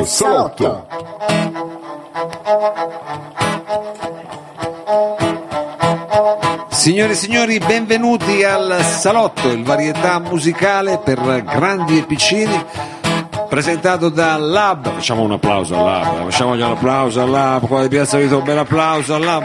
Il salotto. Signore e signori, benvenuti al Salotto, il varietà musicale per grandi e piccini, presentato da Lab. Facciamo un applauso al Lab, facciamogli un applauso al Lab, qua di Piazza Vito, un bel applauso al Lab.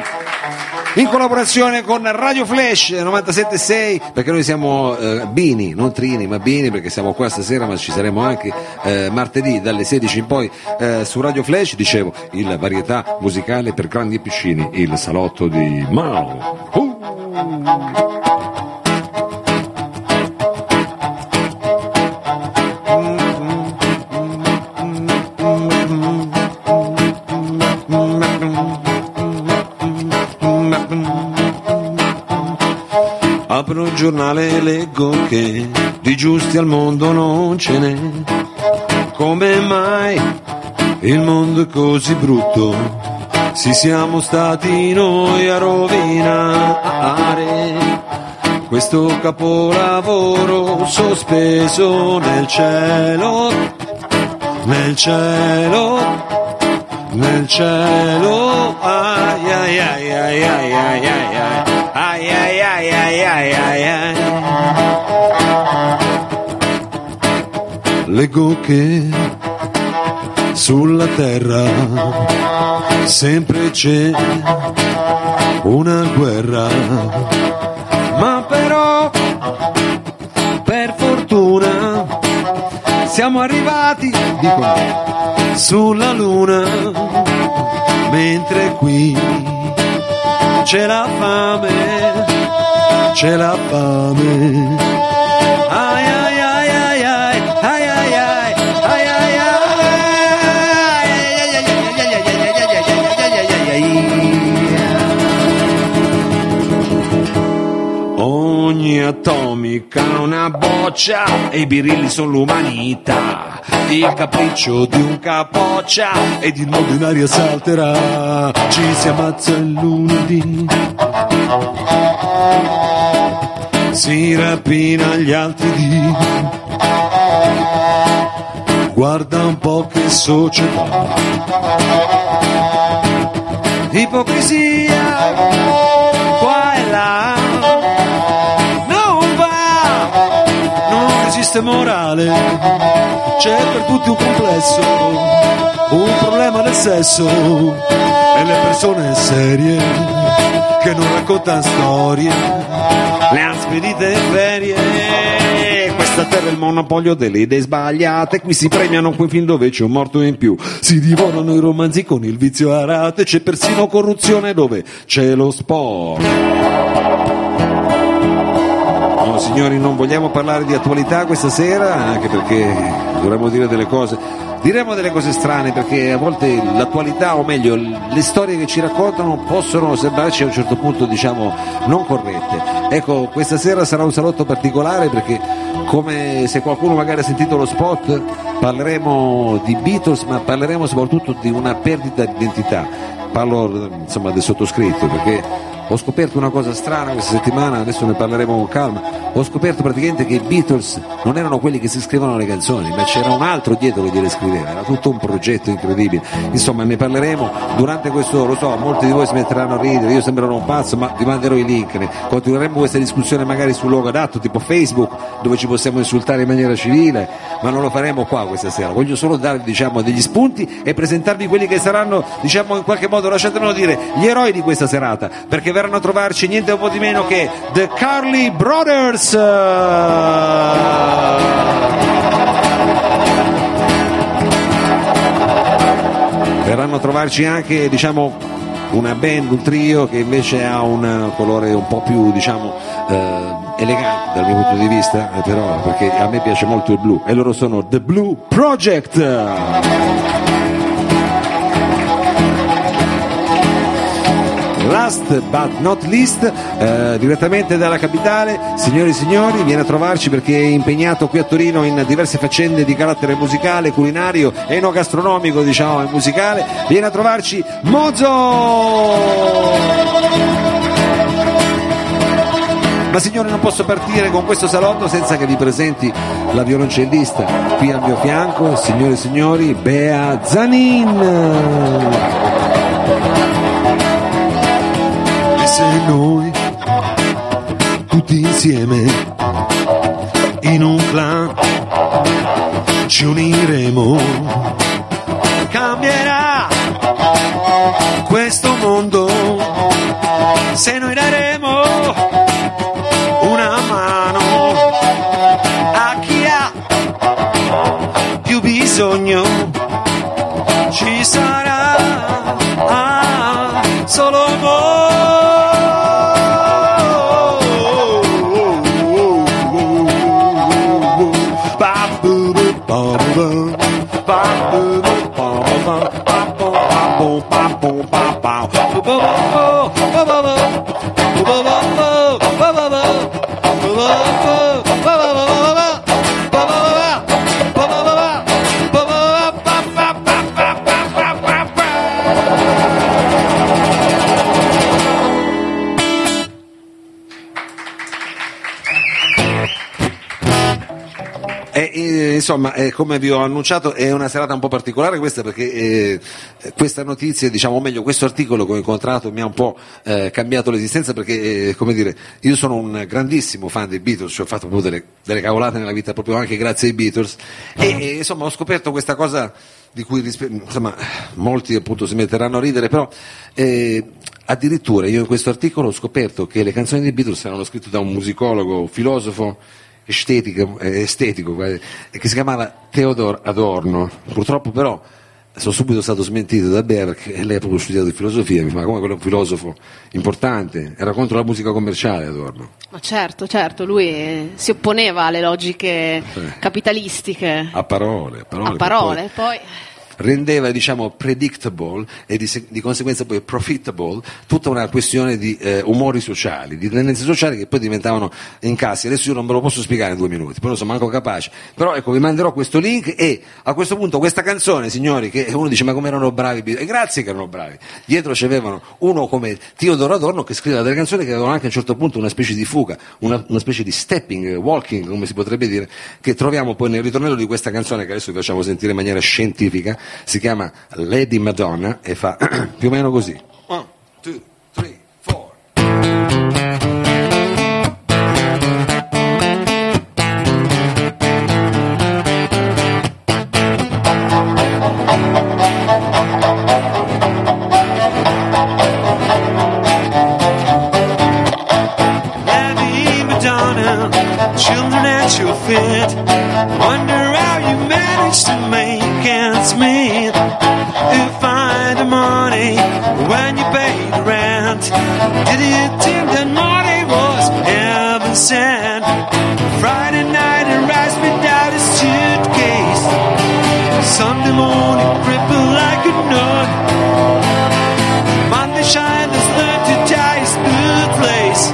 In collaborazione con Radio Flash 97.6, perché noi siamo eh, Bini, non Trini, ma Bini, perché siamo qua stasera, ma ci saremo anche eh, martedì dalle 16 in poi eh, su Radio Flash, dicevo, il varietà musicale per grandi e piccini, il salotto di Mao. Uh. Giornale leggo che di giusti al mondo non ce n'è. Come mai il mondo è così brutto? Si siamo stati noi a rovinare questo capolavoro sospeso nel cielo, nel cielo, nel cielo. Ai ai ai ai ai ai ai ai ai ai ai ai ai ai. Le goche sulla terra, sempre c'è una guerra. Ma però, per fortuna, siamo arrivati, dico, sulla luna, mentre qui c'è la fame, c'è la fame. Ai ai ai ai ai ai ai ai ai ai Ogni atomica ha una boccia e i birilli sono l'umanità. Il capriccio di un capoccia ed il mondo in aria salterà. Ci si ammazza il lunedì. Si rapina gli altri dì. Guarda un po' che società. Ipocrisia qua e là. Esiste morale. C'è per tutti un complesso, un problema del sesso e le persone serie che non raccontano storie, le han spedite ferie. Questa terra è il monopolio delle idee sbagliate, qui si premiano quei film dove c'è un morto in più, si divorano i romanzi con il vizio a rate, c'è persino corruzione dove c'è lo sport. No, signori, non vogliamo parlare di attualità questa sera, anche perché dovremmo dire delle cose. Diremo delle cose strane perché a volte l'attualità, o meglio, le storie che ci raccontano possono sembrarci a un certo punto, diciamo, non corrette. Ecco, questa sera sarà un salotto particolare perché, come se qualcuno magari ha sentito lo spot, parleremo di Beatles, ma parleremo soprattutto di una perdita di identità. Parlo insomma del sottoscritto perché ho scoperto una cosa strana questa settimana, adesso ne parleremo con calma. Ho scoperto praticamente che i Beatles non erano quelli che si scrivono le canzoni, ma c'era un altro dietro che gliele scriveva, era tutto un progetto incredibile. Insomma, ne parleremo durante questo, lo so, molti di voi si metteranno a ridere, io sembrerò un pazzo, ma vi manderò i link. Continueremo questa discussione magari sul luogo adatto, tipo Facebook, dove ci possiamo insultare in maniera civile, ma non lo faremo qua questa sera. Voglio solo darvi diciamo, degli spunti e presentarvi quelli che saranno, diciamo, in qualche modo, lasciatemelo dire, gli eroi di questa serata, perché verranno a trovarci niente un po' di meno che The Carly Brothers. verranno a trovarci anche diciamo, una band, un trio che invece ha un colore un po' più diciamo, eh, elegante dal mio punto di vista, eh, però perché a me piace molto il blu e loro sono The Blue Project. Last but not least, eh, direttamente dalla capitale, signori e signori, viene a trovarci perché è impegnato qui a Torino in diverse faccende di carattere musicale, culinario, enogastronomico, diciamo, e musicale. Viene a trovarci Mozo! Ma signore non posso partire con questo salotto senza che vi presenti la violoncellista qui al mio fianco, signore e signori, Bea Zanin. Noi tutti insieme in un clan ci uniremo, cambierà questo mondo se noi daremo una mano a chi ha più bisogno. Ci sarà ah, solo E, eh, insomma, eh, come vi ho annunciato, è una serata un po' particolare questa perché eh, questa notizia, diciamo, o meglio, questo articolo che ho incontrato mi ha un po' eh, cambiato l'esistenza perché, eh, come dire, io sono un grandissimo fan dei Beatles, cioè ho fatto proprio delle, delle cavolate nella vita proprio anche grazie ai Beatles. E, e, insomma ho scoperto questa cosa di cui insomma, molti appunto si metteranno a ridere, però eh, addirittura io in questo articolo ho scoperto che le canzoni dei Beatles erano scritte da un musicologo, filosofo, estetico, eh, estetico eh, che si chiamava Theodor Adorno. Purtroppo però sono subito stato smentito da Berg e lei ha proprio studiato filosofia, mi fa come quello è un filosofo importante, era contro la musica commerciale Adorno. Ma certo, certo, lui eh, si opponeva alle logiche capitalistiche. A parole, a parole. A parole, poi rendeva diciamo predictable e di, di, conseguenza poi profitable tutta una questione di eh, umori sociali, di tendenze sociali che poi diventavano incassi. Adesso io non ve lo posso spiegare in due minuti, poi non sono manco capace. Però ecco, vi manderò questo link e a questo punto questa canzone, signori, che uno dice ma come erano bravi, e grazie che erano bravi. Dietro c'avevano uno come Teodoro Adorno che scriveva delle canzoni che avevano anche a un certo punto una specie di fuga, una, una specie di stepping, walking, come si potrebbe dire, che troviamo poi nel ritornello di questa canzone che adesso vi facciamo sentire in maniera scientifica si chiama Lady Madonna e fa più o meno così. One, two, three, four. Lady Madonna, children at your feet. Wonder how you managed to make when you pay the rent. Did you think that money was heaven sent? Friday night and rise without a suitcase. Sunday morning crippled like a nun. Monday shine, there's learn to tie his bootlace.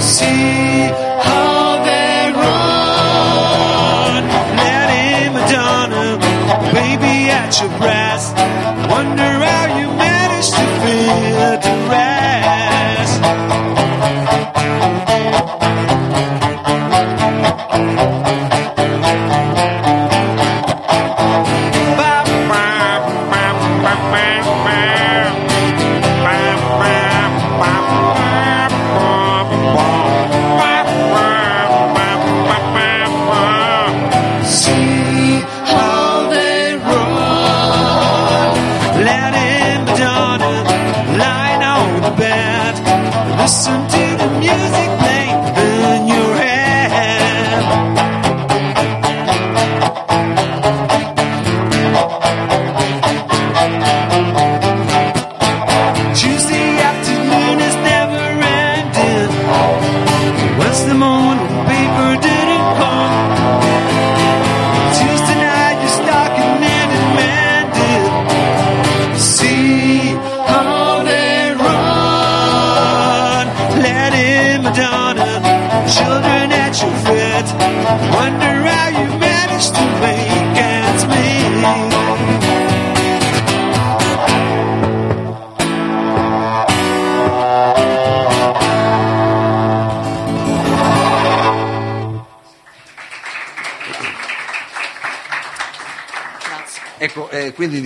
See how they run. Lady Madonna, baby at your breast.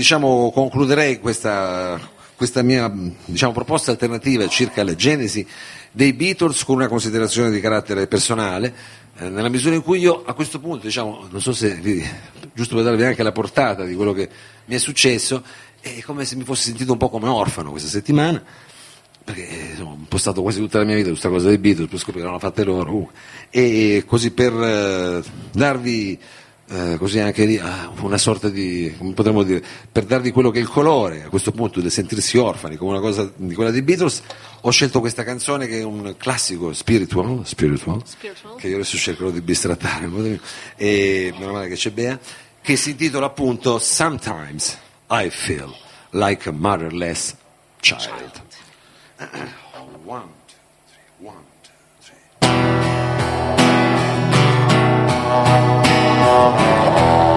Diciamo concluderei questa, questa mia diciamo, proposta alternativa circa la genesi dei Beatles con una considerazione di carattere personale, eh, nella misura in cui io a questo punto, diciamo, non so se, giusto per darvi anche la portata di quello che mi è successo, è come se mi fossi sentito un po' come orfano questa settimana, perché eh, insomma, ho impostato quasi tutta la mia vita su questa cosa dei Beatles, per scoprire che l'hanno fatte loro, uh, e così per eh, darvi eh, così anche lì, ah, una sorta di, come potremmo dire, per darvi quello che è il colore a questo punto del sentirsi orfani come una cosa di quella dei Beatles, ho scelto questa canzone che è un classico spiritual, spiritual, Spiritual. che io adesso cercherò di bistrattare, e meno male che c'è Bea, che si intitola appunto Sometimes I Feel Like a Motherless Child. One, two, three, one, Oh,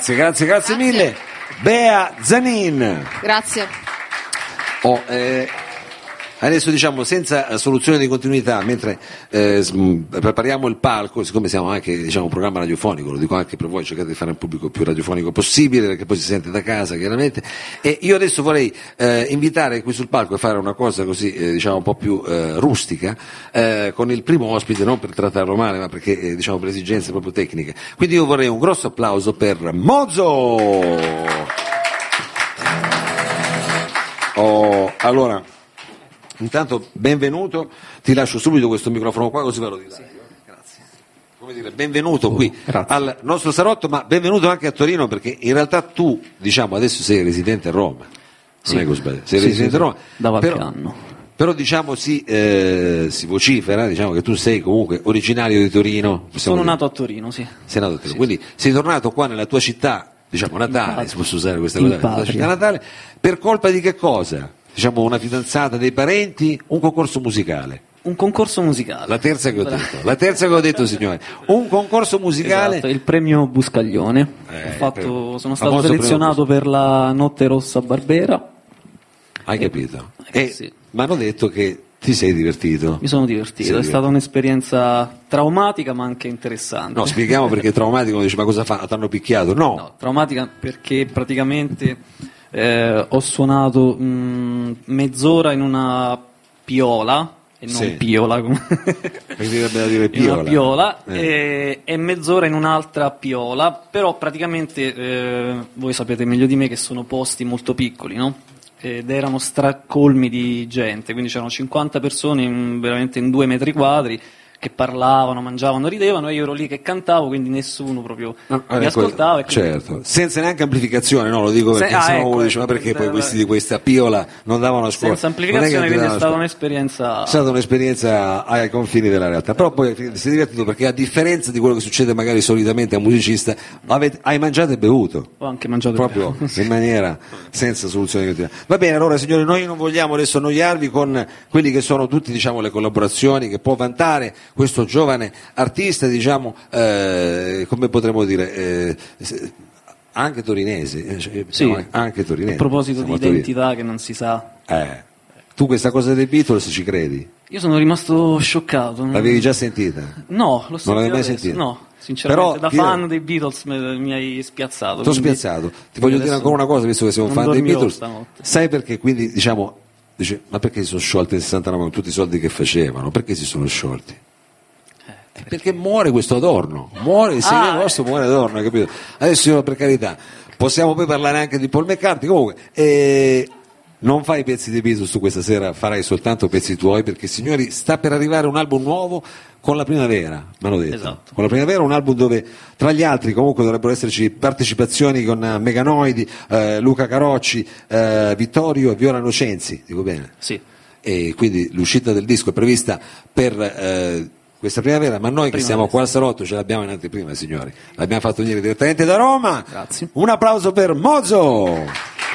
Grazie, grazie, grazie mille. Bea Zanin. Grazie. Oh, eh, adesso diciamo senza eh, soluzione di continuità, mentre eh, prepariamo il palco, siccome siamo anche diciamo, un programma radiofonico, lo dico anche per voi, cercate di fare un pubblico più radiofonico possibile, perché poi si sente da casa chiaramente, e io adesso vorrei eh, invitare qui sul palco a fare una cosa così eh, diciamo un po' più eh, rustica, eh, con il primo ospite, non per trattarlo male, ma perché diciamo per esigenze proprio tecniche. Quindi io vorrei un grosso applauso per Mozo! Oh, allora, intanto benvenuto, ti lascio subito questo microfono qua così vado di là. Grazie. Come dire, benvenuto qui al nostro Sarotto, ma benvenuto anche a Torino perché in realtà tu, diciamo, adesso sei residente a Roma. Sì. Non è che ho sbagliato, sei Sì, residente sì, a Roma. sì. Da qualche però, anno. però diciamo si, eh, si vocifera diciamo, che tu sei comunque originario di Torino. Sono dire. nato a Torino, sì. Sei nato a Torino. Quindi sei tornato qua nella tua città, diciamo natale, si può usare questa cosa, la tua patria. città natale, per colpa di che cosa? Diciamo una fidanzata, dei parenti, un concorso musicale. Un concorso musicale. La terza che ho detto, la terza che ho detto, signore. Un concorso musicale. Esatto, il premio Buscaglione. Eh, Ho fatto- sono stato selezionato per la Notte Rossa Barbera. Hai capito? Eh, E sì. mi hanno detto che ti sei divertito. Mi sono divertito, Sì, è stata un'esperienza traumatica ma anche interessante. No, spieghiamo perché traumatico, dice ma cosa fa? Ti hanno picchiato? No. No, traumatica perché praticamente eh, ho suonato mh, mezz'ora in una piola, e non Sì. piola, come- direbbe dire in piola. una piola Eh. e, e mezz'ora in un'altra piola, però praticamente eh, voi sapete meglio di me che sono posti molto piccoli, no? Ed erano stracolmi di gente, quindi c'erano 50 persone in- veramente in due metri quadri che parlavano, mangiavano, ridevano e io ero lì che cantavo, quindi nessuno proprio No, mi ecco, ascoltava. Quindi- certo, senza neanche amplificazione, no, lo dico Se- perché ah, sennò ecco, uno dice ma perché poi eh, questi di questa piola non davano a scuola? Senza è amplificazione, quindi è stata un'esperienza. È stata un'esperienza ai confini della realtà, però poi ti sei divertito perché a differenza di quello che succede magari solitamente a un musicista, avete- hai mangiato e bevuto. Ho anche mangiato proprio in maniera senza soluzione. Va bene, allora signori, noi non vogliamo adesso annoiarvi con quelli che sono tutti diciamo, le collaborazioni che può vantare questo giovane artista, diciamo, eh, come potremmo dire, eh, anche torinese, eh, cioè, Sì. siamo anche torinese. A proposito siamo di identità che non si sa. Eh, tu questa cosa dei Beatles ci credi? Io sono rimasto scioccato. L'avevi già sentita? No, l'ho Non l'avevi mai sentita? No, sinceramente, Però, da fan dei Beatles mi hai spiazzato. Ti spiazzato. Ti voglio dire ancora una cosa, visto che sei un non fan dei Beatles. stanotte. Sai perché? Quindi diciamo, dice, ma perché si sono sciolti nel 69 con tutti i soldi che facevano? Perché si sono sciolti? Eh, perché muore questo Adorno, muore il 6 Ah, agosto, muore Adorno, hai capito? Adesso per carità, possiamo poi parlare anche di Paul McCartney, comunque, eh, non fai pezzi di Beatles tu questa sera, farai soltanto pezzi tuoi, perché signori, sta per arrivare un album nuovo con la primavera, mi hanno detto. Esatto. Con la primavera un album dove, tra gli altri, comunque dovrebbero esserci partecipazioni con eh, Meganoidi, eh, Luca Carocci, eh, Vittorio e Viola Nocenzi, dico bene? Sì. e quindi l'uscita del disco è prevista per eh, questa primavera, ma noi che siamo qua al salotto ce l'abbiamo in anteprima, signori. L'abbiamo fatto venire direttamente da Roma. Grazie. Un applauso per Mozo.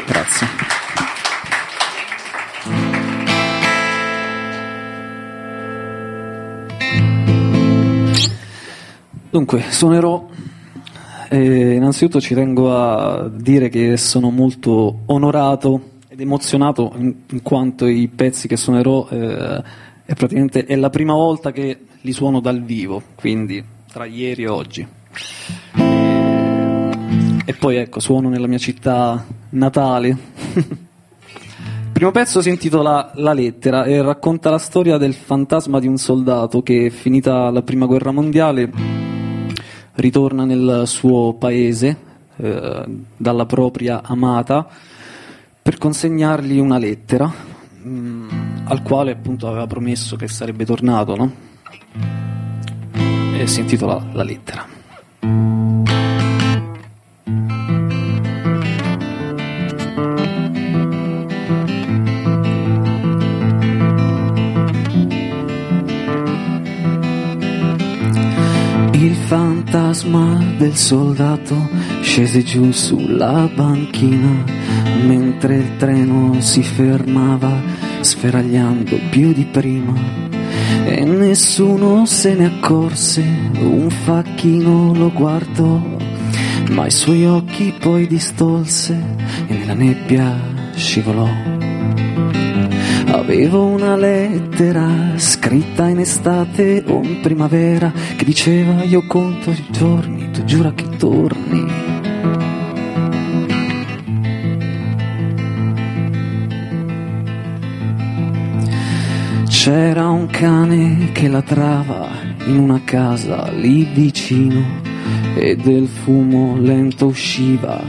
Grazie. Dunque, suonerò. eh, innanzitutto ci tengo a dire che sono molto onorato ed emozionato in, in quanto i pezzi che suonerò eh, è praticamente è la prima volta che li suono dal vivo, quindi tra ieri e oggi. E poi ecco, suono nella mia città natale. Il primo pezzo si intitola La lettera e racconta la storia del fantasma di un soldato che, finita la prima guerra mondiale, ritorna nel suo paese eh, dalla propria amata per consegnargli una lettera mm, al quale appunto aveva promesso che sarebbe tornato, no? E si intitola La lettera. Il fantasma del soldato scese giù sulla banchina mentre il treno si fermava sferagliando più di prima nessuno se ne accorse, un facchino lo guardò ma i suoi occhi poi distolse e nella nebbia scivolò. Avevo una lettera scritta in estate o in primavera che diceva io conto i giorni, tu giura che torni. C'era un cane che latrava in una casa lì vicino e del fumo lento usciva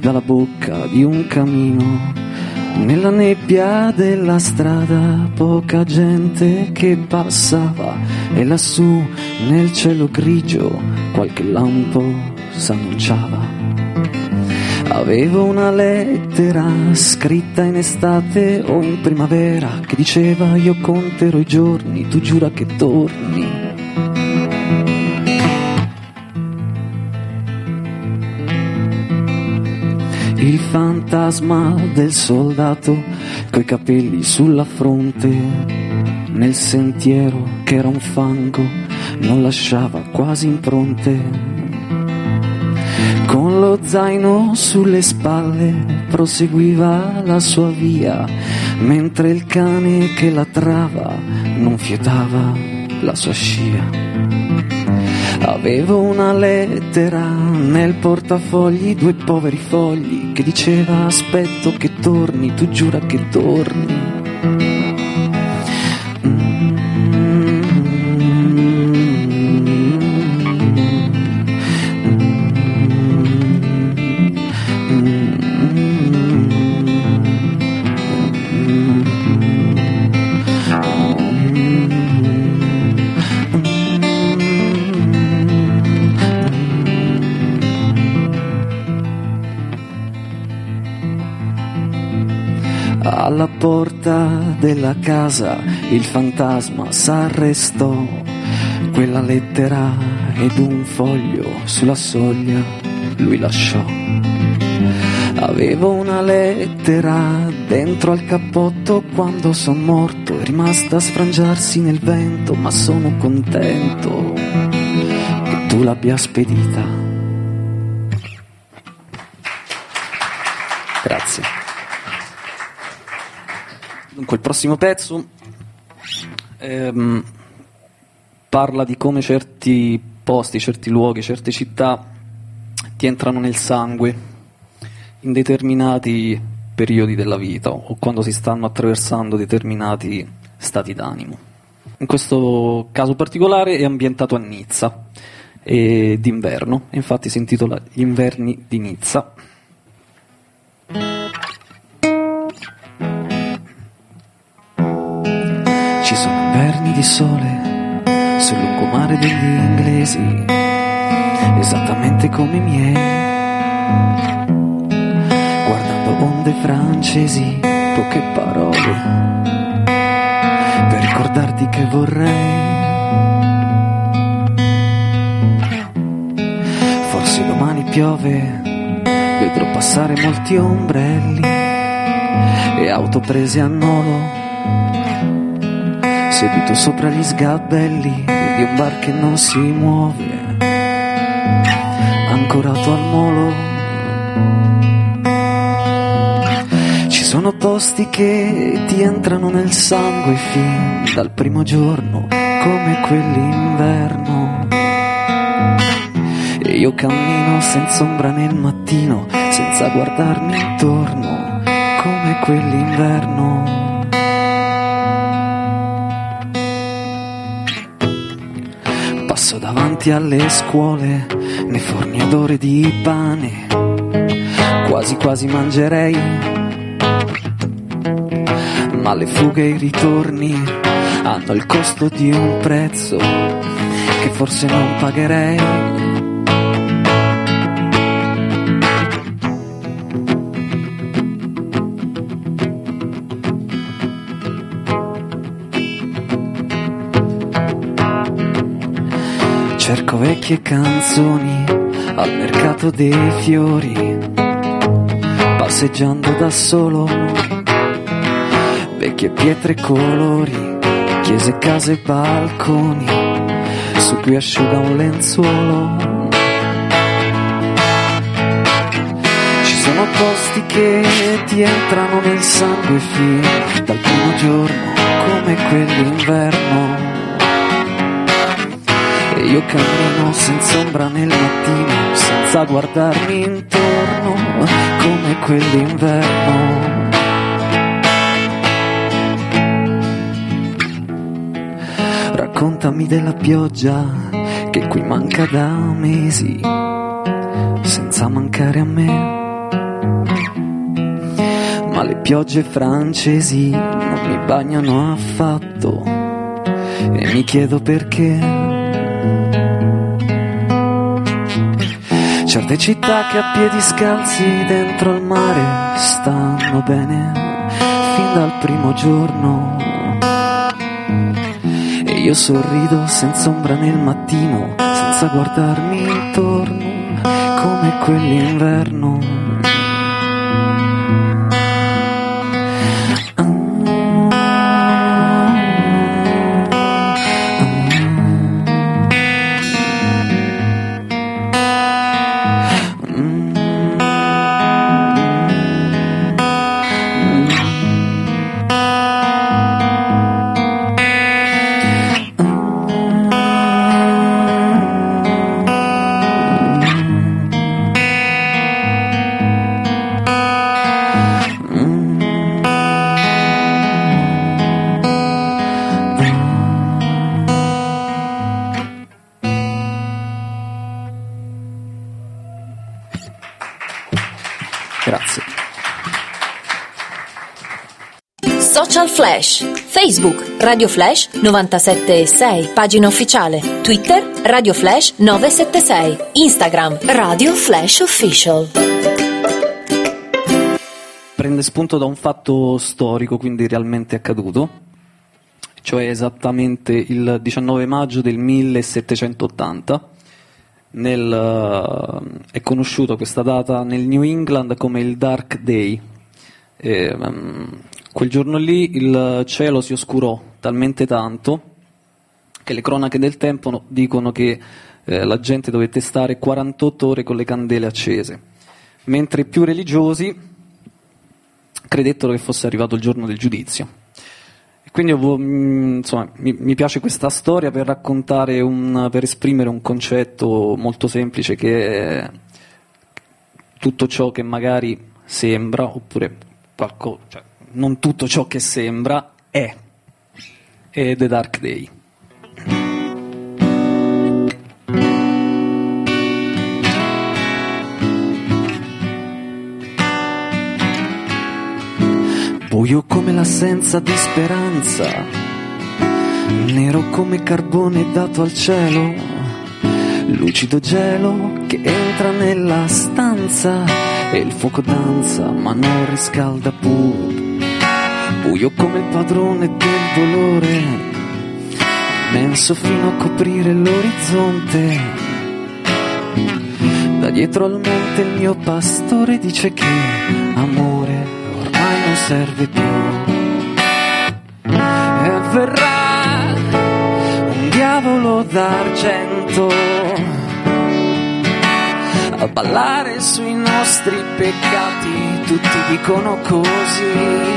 dalla bocca di un camino. Nella nebbia della strada poca gente che passava e lassù nel cielo grigio qualche lampo s'annunciava. Avevo una lettera scritta in estate o in primavera che diceva io conterò i giorni, tu giura che torni. Il fantasma del soldato coi capelli sulla fronte nel sentiero che era un fango, non lasciava quasi impronte. Lo zaino sulle spalle proseguiva la sua via, mentre il cane che la trava non fiutava la sua scia. Avevo una lettera nel portafogli, due poveri fogli che diceva aspetto che torni, tu giura che torni. Della casa il fantasma s'arrestò, quella lettera ed un foglio sulla soglia lui lasciò. Avevo una lettera dentro al cappotto quando son morto, è rimasta a sfrangiarsi nel vento, ma sono contento che tu l'abbia spedita. Prossimo pezzo ehm, parla di come certi posti, certi luoghi, certe città ti entrano nel sangue in determinati periodi della vita o quando si stanno attraversando determinati stati d'animo. In questo caso particolare è ambientato a Nizza e d'inverno, infatti si intitola Gli inverni di Nizza. Inverni di sole sul lungomare degli inglesi, esattamente come i miei. Guardando onde francesi, poche parole, per ricordarti che vorrei. Forse domani piove, vedrò passare molti ombrelli e auto prese a nolo seduto sopra gli sgabelli di un bar che non si muove, ancorato al molo. Ci sono posti che ti entrano nel sangue fin dal primo giorno, come quell'inverno. E io cammino senza ombra nel mattino, senza guardarmi intorno, come quell'inverno. Davanti alle scuole, nei forni odore di pane, quasi quasi mangerei. Ma le fughe e i ritorni hanno il costo di un prezzo che forse non pagherei. Vecchie canzoni al mercato dei fiori, passeggiando da solo, vecchie pietre e colori, chiese, case e balconi, su cui asciuga un lenzuolo. Ci sono posti che ti entrano nel sangue fin dal primo giorno, come quell'inverno. Io cammino senza ombra nel mattino, senza guardarmi intorno, come quell'inverno. Raccontami della pioggia che qui manca da mesi, senza mancare a me. Ma le piogge francesi non mi bagnano affatto e mi chiedo perché. Certe città che a piedi scalzi dentro al mare stanno bene fin dal primo giorno. E io sorrido senza ombra nel mattino, senza guardarmi intorno, come quell'inverno. Flash. Facebook Radio Flash 976, pagina ufficiale. Twitter Radio Flash 976. Instagram Radio Flash Official. Prende spunto da un fatto storico, quindi realmente accaduto, cioè esattamente il 19 maggio del 1780. Nel, eh, è conosciuta questa data nel New England come il Dark Day. E, um, quel giorno lì il cielo si oscurò talmente tanto che le cronache del tempo no- dicono che eh, la gente dovette stare 48 ore con le candele accese, mentre i più religiosi credettero che fosse arrivato il giorno del giudizio. Quindi mm, insomma, mi, mi piace questa storia per raccontare un, per esprimere un concetto molto semplice che è tutto ciò che magari sembra, oppure qualco- cioè, non tutto ciò che sembra è, è The Dark Day. Buio come l'assenza di speranza, nero come carbone dato al cielo, lucido gelo che entra nella stanza e il fuoco danza ma non riscalda pur. Buio come il padrone del dolore, immenso fino a coprire l'orizzonte. Da dietro al monte il mio pastore dice che amore ormai non serve più. E verrà un diavolo d'argento a ballare sui nostri peccati, tutti dicono così.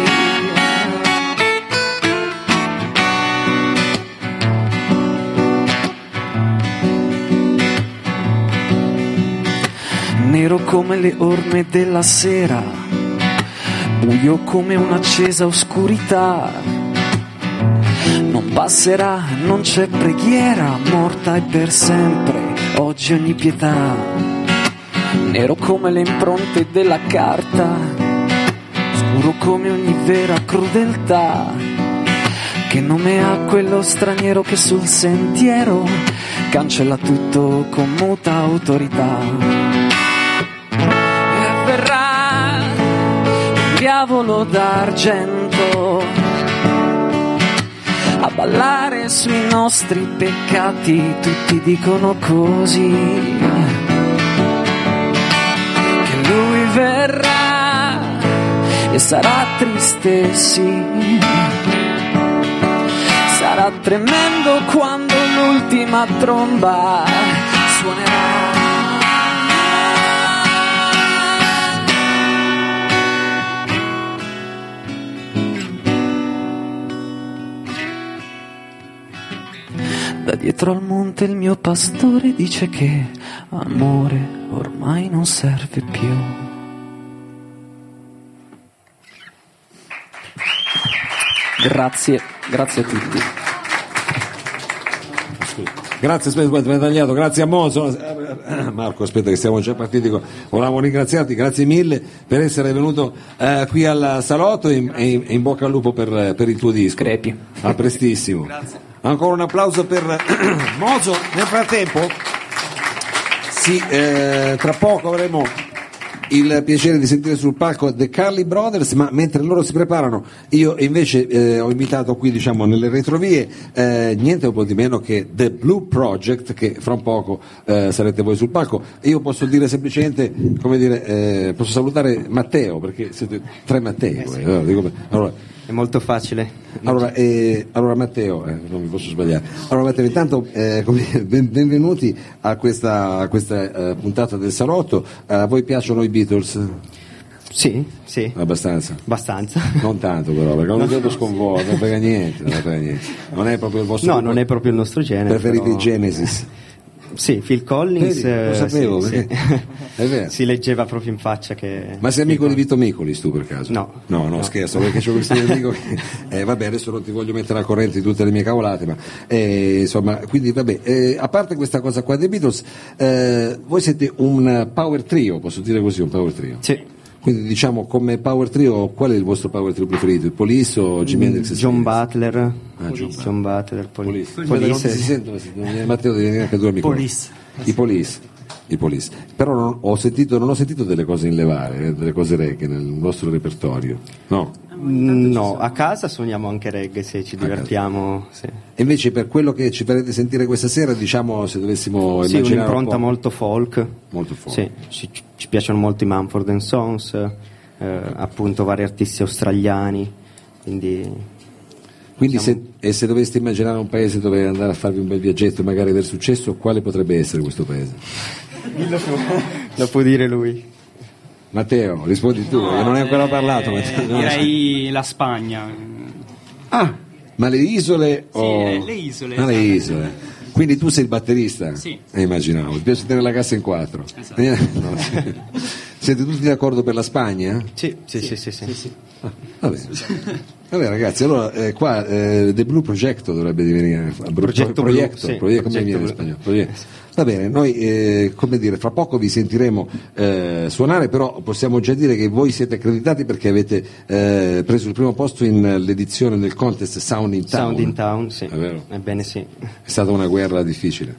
Nero come le orme della sera, buio come un'accesa oscurità. Non passerà, non c'è preghiera, morta e per sempre, oggi ogni pietà. Nero come le impronte della carta, scuro come ogni vera crudeltà. Che nome ha quello straniero che sul sentiero cancella tutto con muta autorità? E verrà un diavolo d'argento a ballare sui nostri peccati, tutti dicono così. Verrà e sarà triste, sì. Sarà tremendo quando l'ultima tromba suonerà. Da dietro al monte il mio pastore dice che amore ormai non serve più. Grazie, grazie a tutti. Grazie, aspetta, aspetta, mi tagliato, grazie a Mozo. Marco, aspetta che siamo già partiti. con- Volevamo ringraziarti, grazie mille per essere venuto eh, qui al salotto e in, e in- e in bocca al lupo per, per il tuo disco. Crepi. A prestissimo. Ancora un applauso per Mozo. Nel frattempo, sì, eh, tra poco avremo il piacere di sentire sul palco The Carly Brothers, ma mentre loro si preparano, io invece eh, ho invitato qui, diciamo, nelle retrovie, eh, niente un po' di meno che The Blue Project, che fra un poco eh, sarete voi sul palco. Io posso dire semplicemente, come dire, eh, posso salutare Matteo, perché siete tre Matteo. eh, allora, dico- allora, È molto facile. allora, eh, allora, Matteo, eh, non mi posso sbagliare. Allora Matteo, intanto eh, ben- benvenuti a questa, a questa, eh, puntata del salotto. Eh, a voi piacciono i Beatles? Sì, sì, Abbastanza. abbastanza. Non tanto però, perché non vedo sconvolto, non frega niente, niente. Non è proprio il vostro No, non è proprio il nostro genere. Preferite però- i Genesis? Sì, Phil Collins. Vedi, lo eh, sapevo, sì, sì. è vero. Si leggeva proprio in faccia che. Ma sei amico di Vito Micolis tu per caso? No. No, no, No. scherzo, perché c'ho questo mio amico che... Eh, vabbè, adesso non ti voglio mettere al corrente di tutte le mie cavolate, ma... eh, insomma, quindi vabbè, eh, a parte questa cosa qua dei Beatles, eh, voi siete un power trio, posso dire così, un power trio? Sì. Quindi diciamo come power trio, qual è il vostro power trio preferito? Il Police o Jimi Hendrix? John? Butler, Ah, John John Butler, Police. Police. Guarda, non si sentono, non viene- Matteo devi venire anche tu al microfono. Police. I Police. I Police. Però non ho, sentito, non ho sentito delle cose in levare, eh, delle cose reggae nel nostro repertorio. No. No, a casa suoniamo anche reggae se ci divertiamo. Sì, E invece per quello che ci farete sentire questa sera, diciamo se dovessimo Sì, immaginare un'impronta un po'. molto folk. Molto folk. Sì, ci, ci piacciono molto i Mumford and Sons, eh, appunto vari artisti australiani. Quindi Quindi se, e se doveste immaginare un paese dove andare a farvi un bel viaggetto e magari aver successo, quale potrebbe essere questo paese? lo può dire lui. Matteo, rispondi tu, perché non hai ancora parlato. Matteo. Eh, Direi la Spagna. Ah, ma le isole o... eh, le isole, Ah, le esatto. isole. Quindi tu sei il batterista? Sì. Eh, immaginavo. Ti piace tenere la cassa in quattro? Esatto. Eh, no, sì. Siete tutti d'accordo per la Spagna? Sì, sì, sì, sì. sì. Va bene. Vabbè ragazzi, allora eh, qua eh, The Blue Projecto dovrebbe divenire Bru- Progetto Blu, proiecto, sì, proietto, come Progetto viene in spagnolo? Proietto. Va bene, noi eh, come dire, fra poco vi sentiremo eh, suonare, però possiamo già dire che voi siete accreditati perché avete eh, preso il primo posto in eh, l'edizione del contest Sound in Town. Sound in Town, sì. È vero? Ebbene sì. È stata una guerra difficile.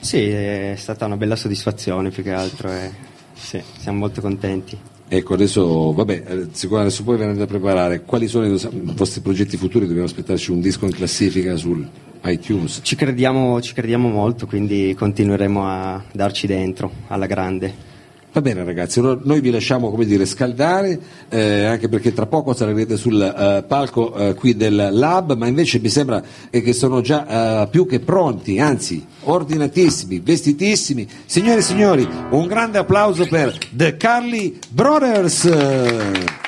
Sì, è stata una bella soddisfazione più che altro e sì, siamo molto contenti. Ecco, adesso, vabbè, eh, adesso poi ve ne andate a preparare. Quali sono i i vostri progetti futuri? Dobbiamo aspettarci un disco in classifica sul iTunes. Ci crediamo, ci crediamo molto, quindi continueremo a darci dentro alla grande. Va bene ragazzi, noi vi lasciamo come dire scaldare, eh, anche perché tra poco sarete sul eh, palco eh, qui del Lab, ma invece mi sembra che sono già eh, più che pronti, anzi ordinatissimi, vestitissimi. Signore e signori, un grande applauso per The Carly Brothers.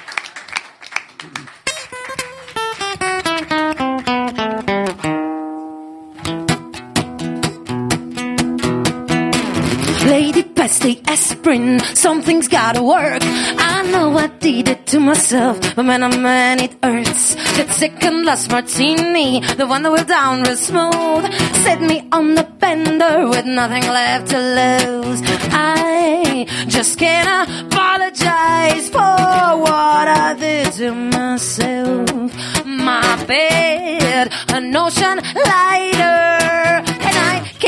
Lady Peste aspirin, something's gotta work. I know I did it to myself, but man, oh man, it hurts. That second last martini, the one that went down real smooth, set me on the bender with nothing left to lose. I just can't apologize for what I did to myself. My bed, an ocean lighter,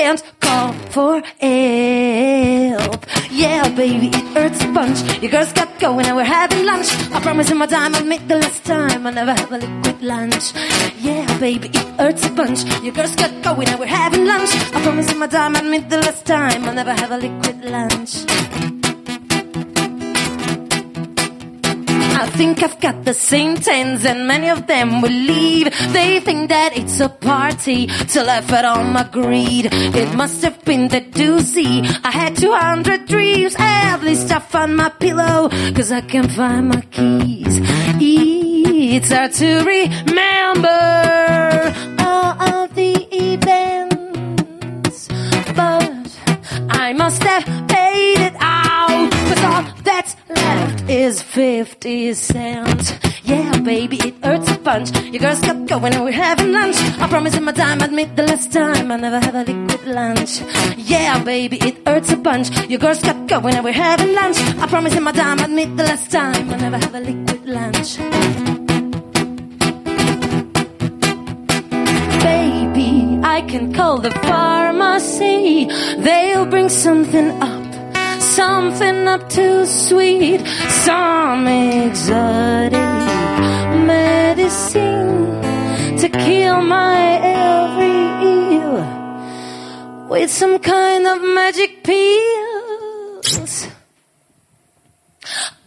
I call for help. Yeah, baby, it hurts a bunch. Your girls got going and we're having lunch. I promise you my time I'll make the last time. I never have a liquid lunch. Yeah, baby, it hurts a bunch. Your girls got going and we're having lunch. I promise you my time I'll make the last time. I'll never have a liquid lunch. I think I've got the same tens and many of them will leave. They think that it's a party to laugh at all my greed. It must have been the doozy. I had 200 dreams. At least I found my pillow cause I can't find my keys. It's hard to remember I must have paid it out. Cause all that's left is 50 cents. Yeah, baby, it hurts a bunch. Your girls got going and we're having lunch. I promise in my time, admit the last time I never have a liquid lunch. Yeah, baby, it hurts a bunch. Your girls got going and we're having lunch. I promise in my time, admit the last time I never have a liquid lunch. I can call the pharmacy. They'll bring something up, something up too sweet, some exotic medicine to kill my every ill with some kind of magic pills.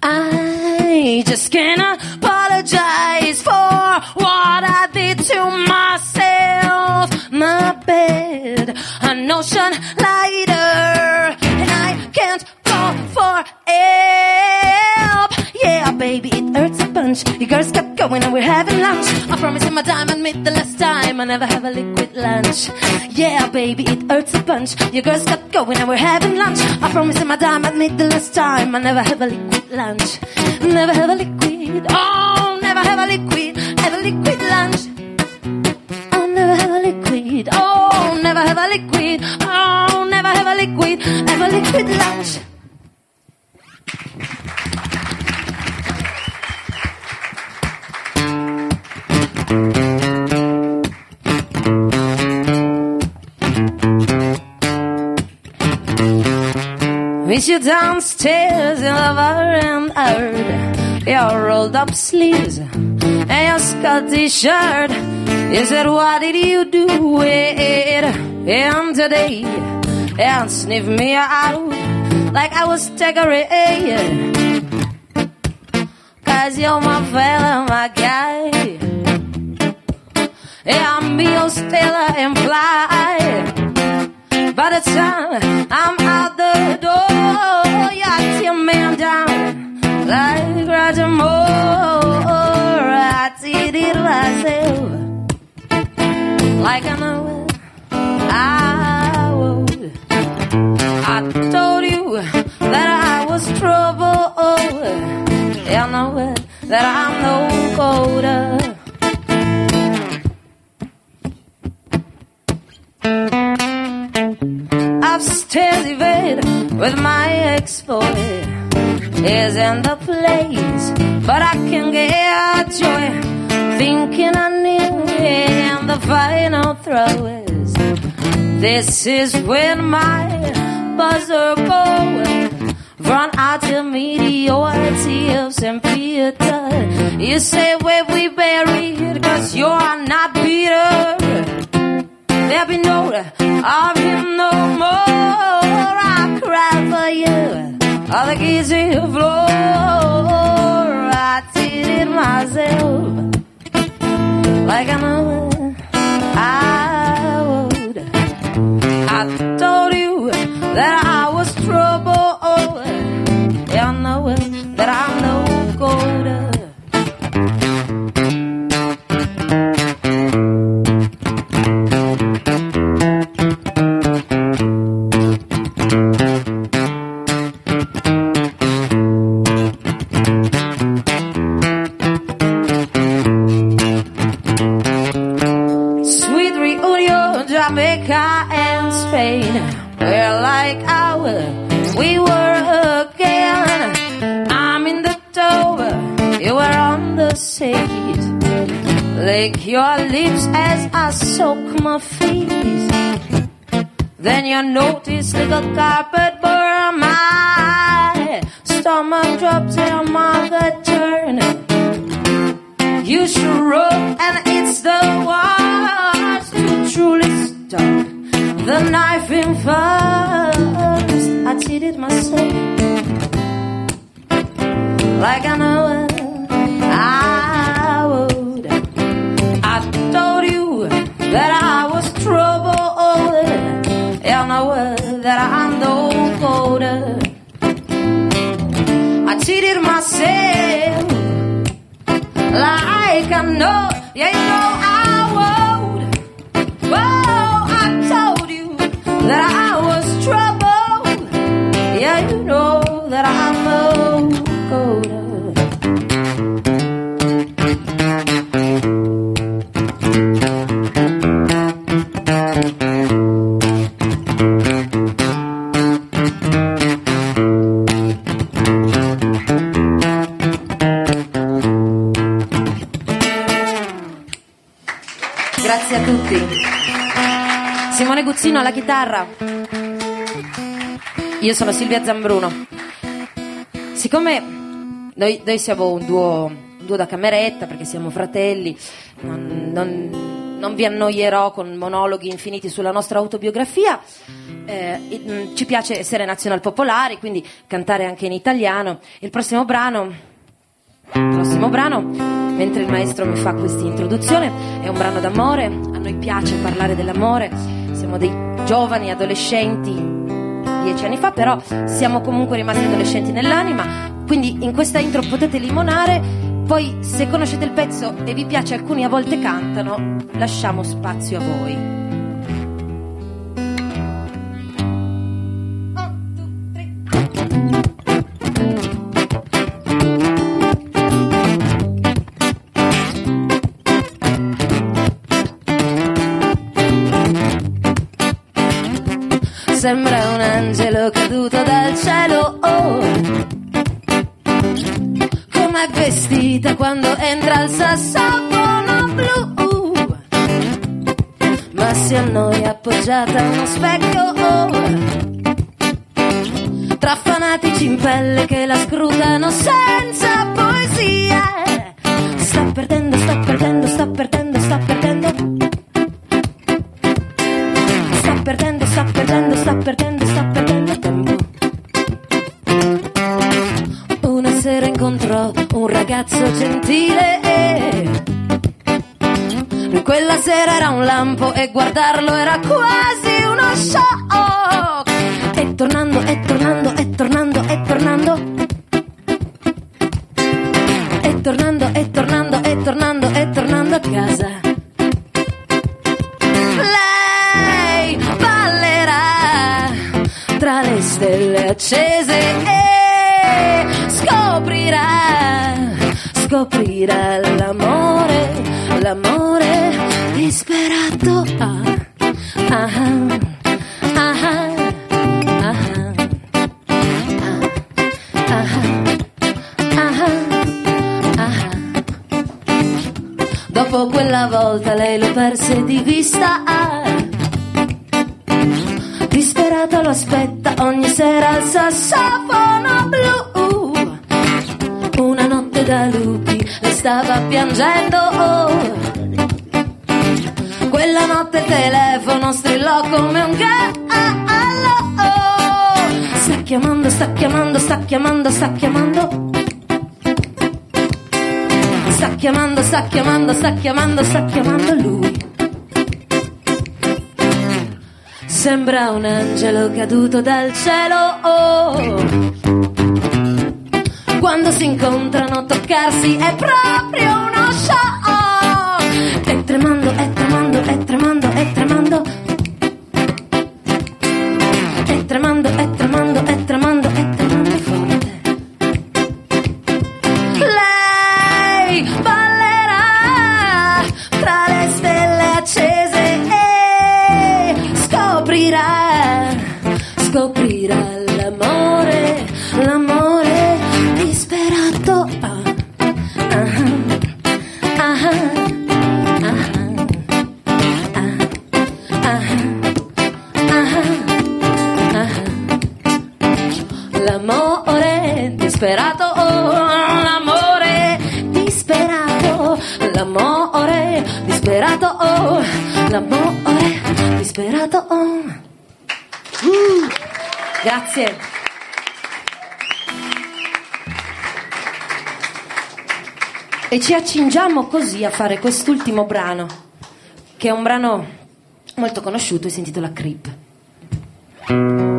I just can't apologize for what I did to myself. My bed, an ocean lighter, and I can't call for help. Yeah, baby, it hurts a bunch. You girls got going and we're having lunch. I promise you my time, admit the last time I never have a liquid lunch. Yeah, baby, it hurts a bunch. You girls got going and we're having lunch. I promise you my time, admit the last time I never have a liquid lunch. Never have a liquid. Oh, Oh, never have a liquid. Oh, never have a liquid. Have a liquid lunch. Miss you downstairs in the bar and out. Your rolled up sleeves and your Scottish shirt you said, What did you do with and today? And sniff me out like I was decorated. Cause you're my fella, my guy. Yeah, I'm your stellar and fly. By the time I'm out the door, you tear me down like Roger Moore. I did it myself, like I know. I would. I told you that I was trouble. You know it, that I'm no colder. Upstairs evade with my ex-boy is in the place, but I can get joy thinking I knew in the final throw is this is when my buzzer goes run out to mediocrity of St. Peter. You say where we buried, cause you're not Peter. There'll be no of him no more. I cry for you. All the keys in the floor. I did it myself. Like I know I would. I told you that I was trouble. I know that I'm no golder. Seas. Lick your lips as I soak my feet. Then you notice a carpet burn my stomach drops and gut turn. You shrug and it's the worst to truly stop the knife in first. I cheated myself like I know I that I was troubled, Yeah, I know that I'm no colder. I cheated myself like I know, yeah, you know chitarra. Io sono Silvia Zambruno. Siccome noi, noi siamo un duo, un duo da cameretta perché siamo fratelli, non, non- non vi annoierò con monologhi infiniti sulla nostra autobiografia. eh, ci piace essere nazional popolari, quindi cantare anche in italiano. Il prossimo brano prossimo brano, mentre il maestro mi fa questa introduzione, è un brano d'amore. A noi piace parlare dell'amore. Siamo dei giovani adolescenti dieci anni fa, però siamo comunque rimasti adolescenti nell'anima. Quindi in questa intro potete limonare. Poi, se conoscete il pezzo e vi piace, alcuni a volte cantano, lasciamo spazio a voi. cuando entra el sassafono blu. Ma si annoia appoggiata a uno specchio. Tra fanatici in pelle che la scrutano senza poesia. Sta perdendo, sta perdendo, sta perdendo, sta perdendo ragazzo gentile. E quella sera era un lampo e guardarlo era quasi uno shock Todo. chiamando, sta chiamando lui. Sembra un angelo caduto dal cielo. Oh. Quando si incontrano toccarsi è proprio uno shock. E tremando, e tremando, e tremando, e tremando. disperato, oh, l'amore disperato, l'amore disperato, oh, l'amore disperato. Grazie. E ci accingiamo così a fare quest'ultimo brano, che è un brano molto conosciuto e si intitola Creep.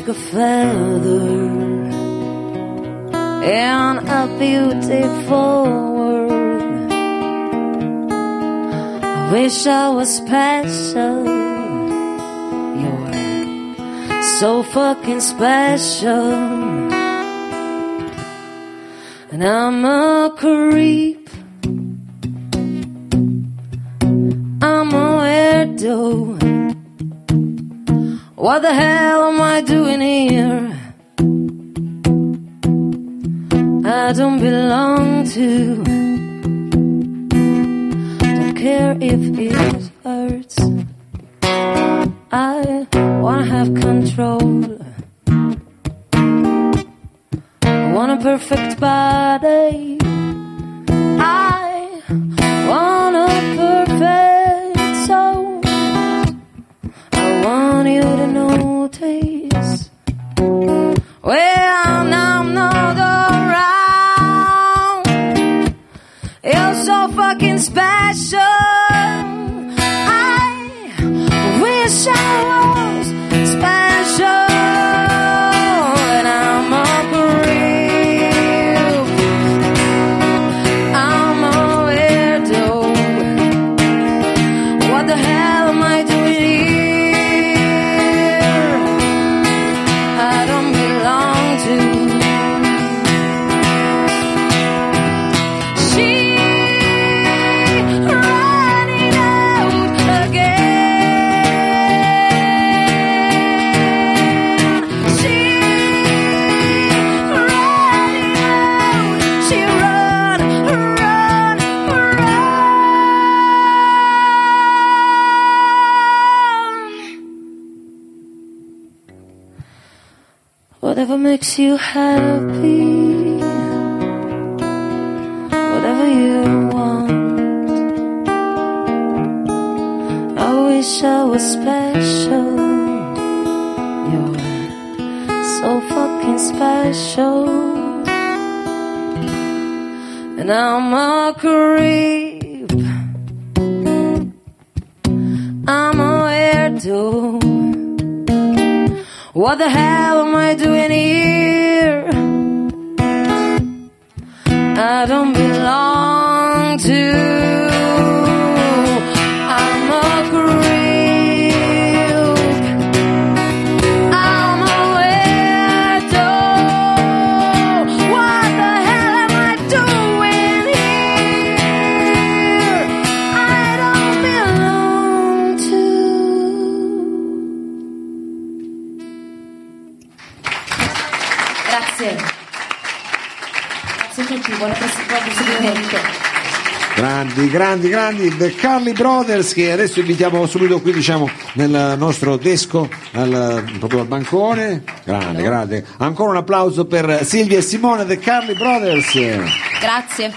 like a feather in a beautiful world. I wish I was special. You're so fucking special. And I'm a creep. I'm a weirdo. What the hell? Makes you happy, whatever you want. I wish I was special. You're so fucking special. And I'm a creep. What the hell am I doing here? I don't belong to. Grandi, grandi, grandi, The Carly Brothers che adesso invitiamo subito qui diciamo nel nostro desco, al- proprio al bancone. Grande, grande. Ancora un applauso per Silvia e Simone, The Carly Brothers. Grazie.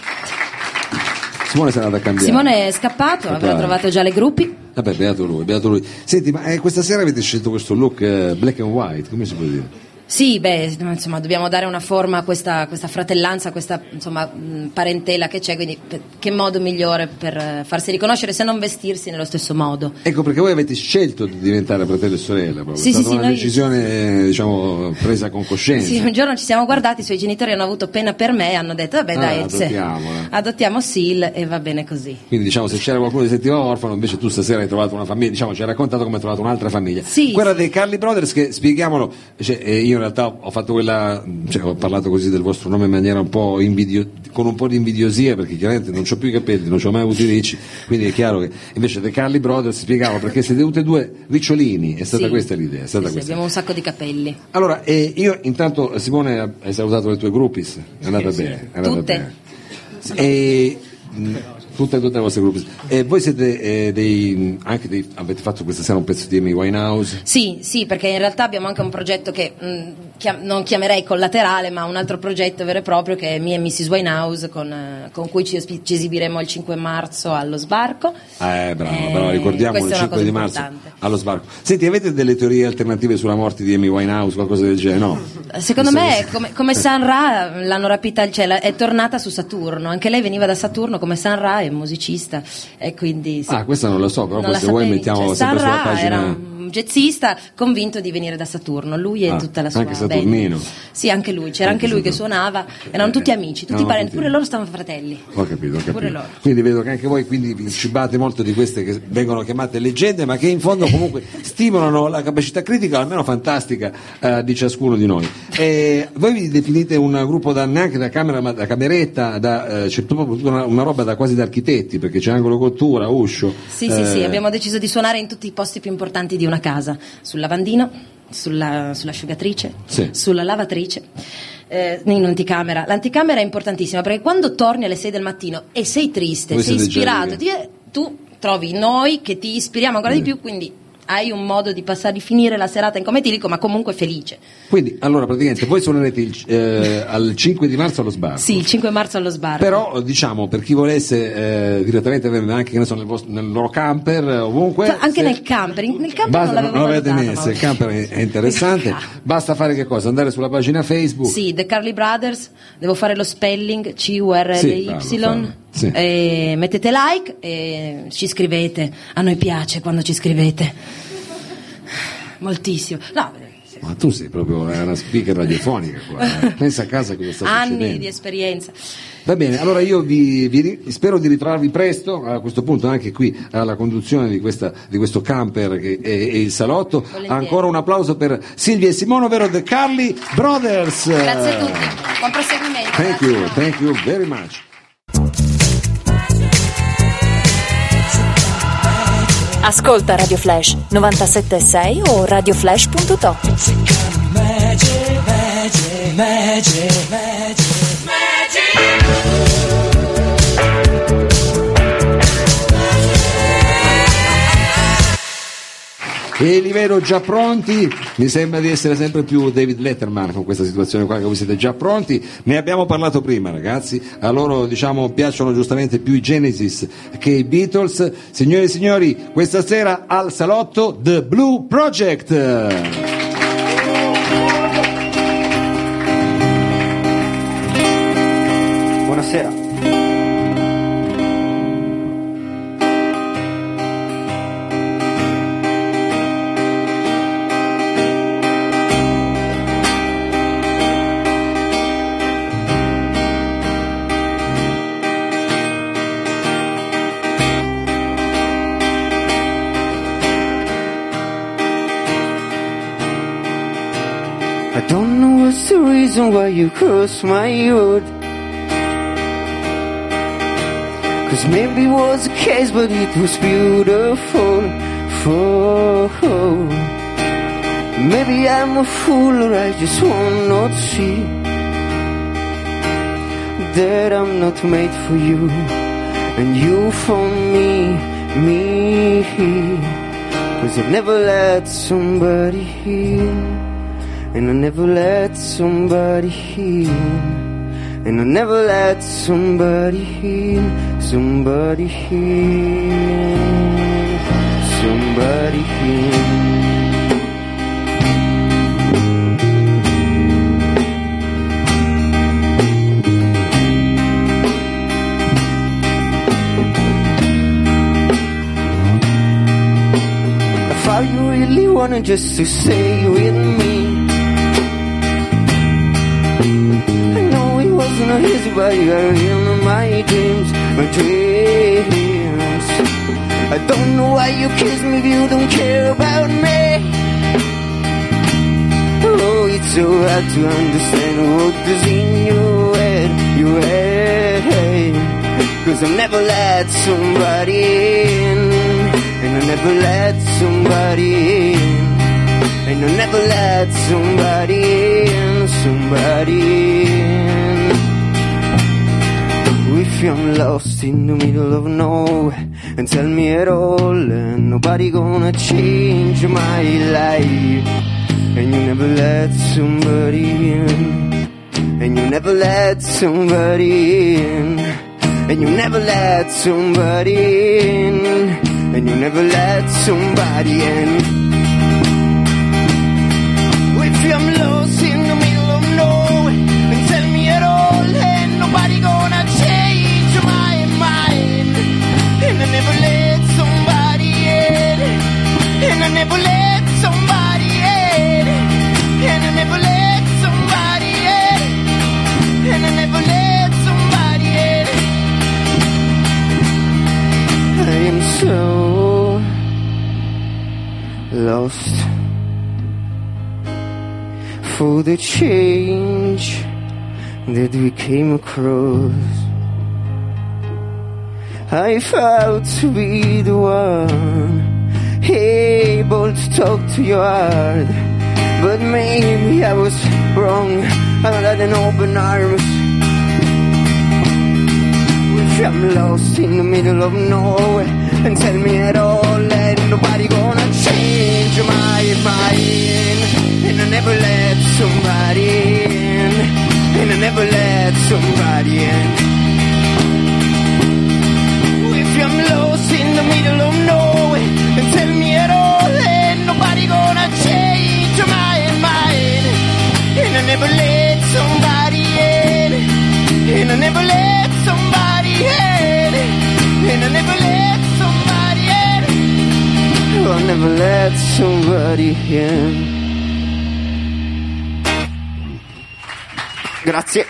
Simone si è andata a cambiare. Simone è scappato, aveva Claro. trovato già le gruppi. Vabbè, beato lui, beato lui. Senti, ma eh, questa sera avete scelto questo look eh, black and white, come si può dire? Sì, beh, insomma, dobbiamo dare una forma a questa, questa fratellanza, a questa insomma, parentela che c'è, quindi per- che modo migliore per eh, farsi riconoscere se non vestirsi nello stesso modo. Ecco perché voi avete scelto di diventare fratello e sorella, proprio. Sì, è sì, stata sì, una noi- decisione eh, diciamo presa con coscienza. Sì, un giorno ci siamo guardati, i suoi genitori hanno avuto pena per me e hanno detto, vabbè Ah, dai, adottiamola. adottiamo Sil e va bene così. Quindi diciamo se c'era qualcuno che sentiva orfano, invece tu stasera hai trovato una famiglia, diciamo ci hai raccontato come hai trovato un'altra famiglia. Sì, Quella dei Carly Brothers che spieghiamolo, cioè, eh, io realtà ho fatto quella, cioè, ho parlato così del vostro nome in maniera un po' invidio, con un po' di invidiosia perché chiaramente non ho più i capelli, non ho mai avuto i ricci, quindi è chiaro che invece dei Carly Brothers spiegavo perché siete tutti e due ricciolini, è stata Sì. questa l'idea. È stata Sì, questa. abbiamo un sacco di capelli. Allora, eh, io intanto Simone hai salutato le tue groupies, è andata Sì, bene. È andata Tutte. bene. E, mh, tutte, tutte le vostre groupies. E voi siete eh, dei, anche dei, avete fatto questa sera un pezzo di Amy Winehouse? Sì, sì, perché in realtà abbiamo anche un progetto che mh, chiam- non chiamerei collaterale, ma un altro progetto vero e proprio che è Me e Mrs. Winehouse, con, eh, con cui ci, ci esibiremo il 5 marzo allo sbarco. Eh, bravo, Eh, bravo, ricordiamo il questa è una 5 cosa di marzo importante. allo sbarco. Senti, avete delle teorie alternative sulla morte di Amy Winehouse, qualcosa del genere? No? Secondo me, come, come San Ra, l'hanno rapita, cioè, è tornata su Saturno. Anche lei veniva da Saturno come San Ra, è musicista. E quindi, sì. Ah, questa non la so, però se vuoi mettiamo Cioè, sempre San sulla pagina. Jazzista convinto di venire da Saturno, lui e Ah, tutta la sua anche band. Saturnino. Sì, anche lui, c'era anche lui che suonava, erano tutti amici, tutti erano parenti, tutti- pure loro stavano fratelli. Ho capito, ho capito. Quindi vedo che anche voi quindi vi cibate molto di queste che vengono chiamate leggende, ma che in fondo comunque stimolano la capacità critica, almeno fantastica, eh, di ciascuno di noi. E voi vi definite un gruppo da, neanche da camera, ma da cameretta, da, eh, c'è proprio una, una roba da quasi da architetti, perché c'è angolo cottura, uscio. Sì, sì, sì, eh, abbiamo deciso di suonare in tutti i posti più importanti di una casa, sul lavandino, sulla, sull'asciugatrice, Sì. sulla lavatrice. eh, in anticamera. L'anticamera è importantissima perché quando torni alle 6 del mattino e sei triste, Voi sei ispirato, ti- tu trovi noi che ti ispiriamo ancora di più, quindi hai un modo di passare, di finire la serata in cometilico, ma comunque felice. Quindi, allora, praticamente voi suonerete il- eh, al 5 di marzo allo sbarco. Sì, il 5 marzo allo sbarco. Però diciamo per chi volesse eh, direttamente venire anche che ne so, nel, vostro- nel loro camper eh, ovunque anche se- nel camper, nel camper Basta, non non, l'avevo l'avete valutato, messo, il camper è, interessante. Basta fare che cosa? Andare sulla pagina Facebook. Sì, The Carly Brothers, devo fare lo spelling C-U-R-L-Y, Sì, fallo. Sì. e mettete like e ci scrivete, a noi piace quando ci scrivete, moltissimo, no, Ma tu sei proprio una speaker radiofonica qua. eh. Pensa a casa cosa sta anni succedendo. di esperienza. Va bene, allora io vi, vi spero di ritrovarvi presto, a questo punto anche qui alla conduzione di, questa- di questo camper che è, è il salotto. Volentieri. Ancora un applauso per Silvia e Simone, ovvero The Carly Brothers. Grazie a tutti, buon proseguimento. Thank you, thank you very much. Ascolta Radio Flash 976 o radioflash.to. e li vedo già pronti. Mi sembra di essere sempre più David Letterman con questa situazione qua, che voi siete già pronti. Ne abbiamo parlato prima, ragazzi. A loro, diciamo, piacciono giustamente più i Genesis che i Beatles. Signore e signori, questa sera al salotto The Blue Project. Buonasera. What's the reason why you crossed my road. Cause maybe it was a case, but it was beautiful. For maybe I'm a fool, or I just will not see that I'm not made for you, and you for me, me. Cause I've never let somebody heal. And I never let somebody heal. And I never let somebody heal. Somebody heal. Somebody heal. I thought you really wanted just to stay with me. Wasn't easy, but you're in my dreams, my dreams. I don't know why you kiss me if you don't care about me. Oh, it's so hard to understand what is in your head, your head. Cause I've never let somebody in, and I never let somebody in. And I never let somebody in, somebody in. I'm lost in the middle of nowhere and tell me at all, and nobody gonna change my life. And you never let somebody in, and you never let somebody in, and you never let somebody in, and you never let somebody in. For the change that we came across. I felt to be the one able to talk to your heart, but maybe I was wrong. I had an open arms. If I'm lost in the middle of nowhere and tell me at all, and nobody gonna change my mind. And I never let somebody in, and I never let somebody in. If I'm lost in the middle of nowhere and tell me at all, and nobody gonna change my mind. And I never let somebody in, and I never let somebody in, and I never let somebody in. Oh, I'll never let somebody in. Grazie.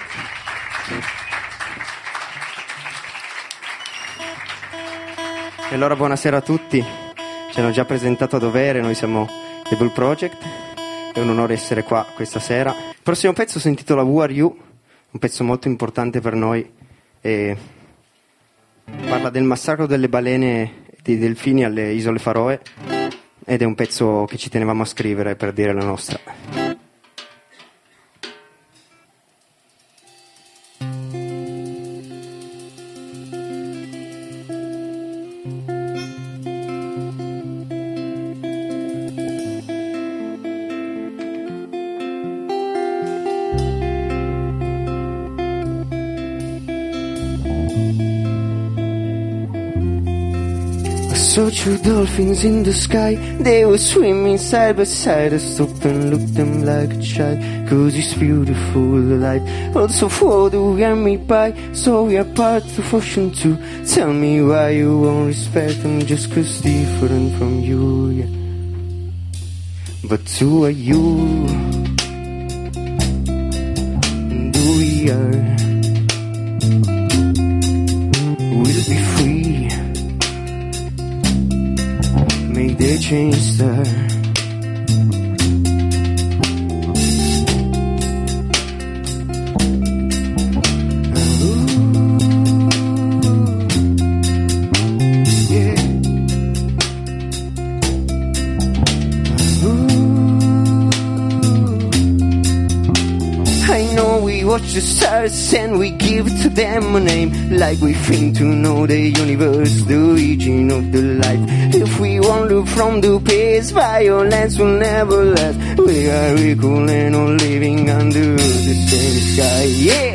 E allora buonasera a tutti. Ci hanno già presentato a dovere, noi siamo The Bull Project. È un onore essere qua questa sera. Il prossimo pezzo si intitola Who Are You? Un pezzo molto importante per noi e parla del massacro delle balene e dei delfini alle isole Faroe ed è un pezzo che ci tenevamo a scrivere per dire la nostra. Dolphins in the sky. They were swimming side by side. I stopped and looked them like a child. Cause it's beautiful life. Also for the wear me by. So we are part of ocean too. Tell me why you won't respect them just cause different from you. Yeah. But who are you? And who we are? Make the change the stars and we give to them a name. Like we think to know the universe, the origin of the life. If we wander from the past, violence will never last. We are equal and all living under the same sky. Yeah!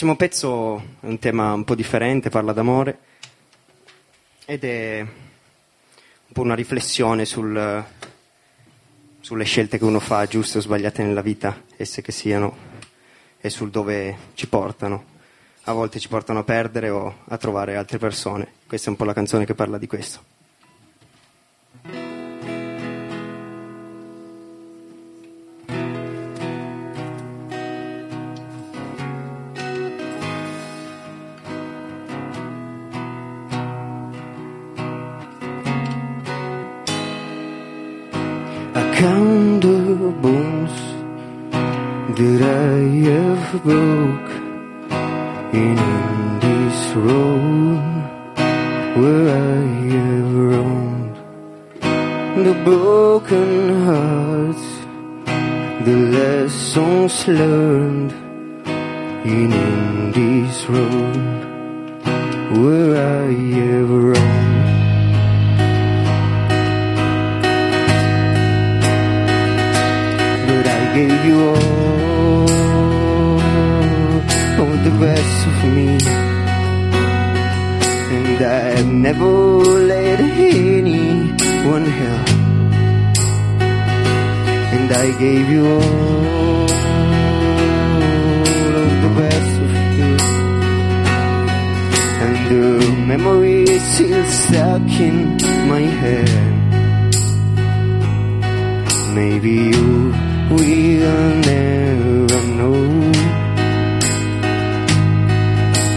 Prossimo pezzo è un tema un po' differente, parla d'amore ed è un po' una riflessione sul- sulle scelte che uno fa, giuste o sbagliate nella vita, esse che siano, e sul dove ci portano. A volte ci portano a perdere o a trovare altre persone. Questa è un po' la canzone che parla di questo. The broken hearts, the lessons learned in, this road where I have roamed. But I gave you all, all the best of me. And I've never let anyone help. And I gave you all of the best of you. And the memory is still stuck in my head. Maybe you will never know.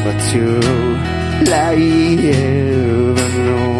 But you'll ever know.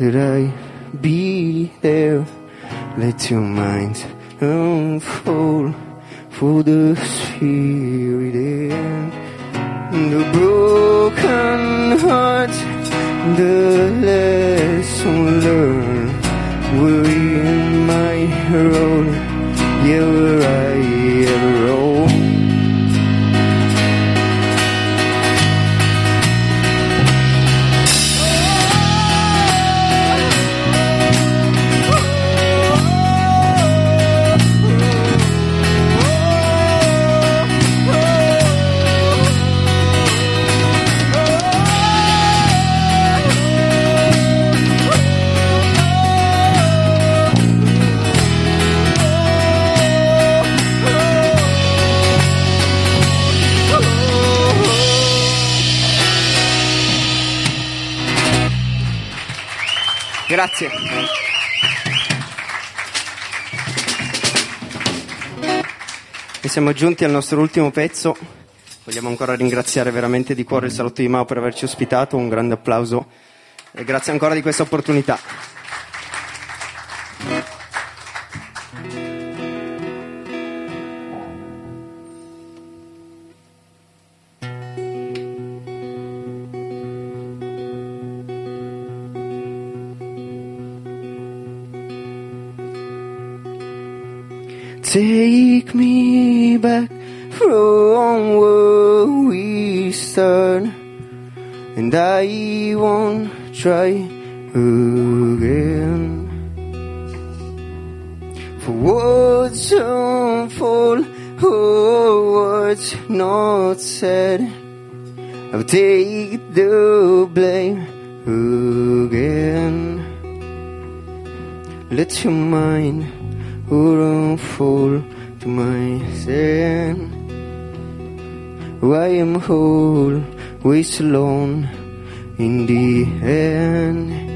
That I be there. Let your mind unfold for the spirit and the broken heart, the lesson learned were in my road, yeah, where I ever Grazie. E siamo giunti al nostro ultimo pezzo. Vogliamo ancora ringraziare veramente di cuore il Salotto di Mao per averci ospitato. Un grande applauso e grazie ancora di questa opportunità. Take the blame again. Let your mind unfold to my sin. I am whole, always alone in the end.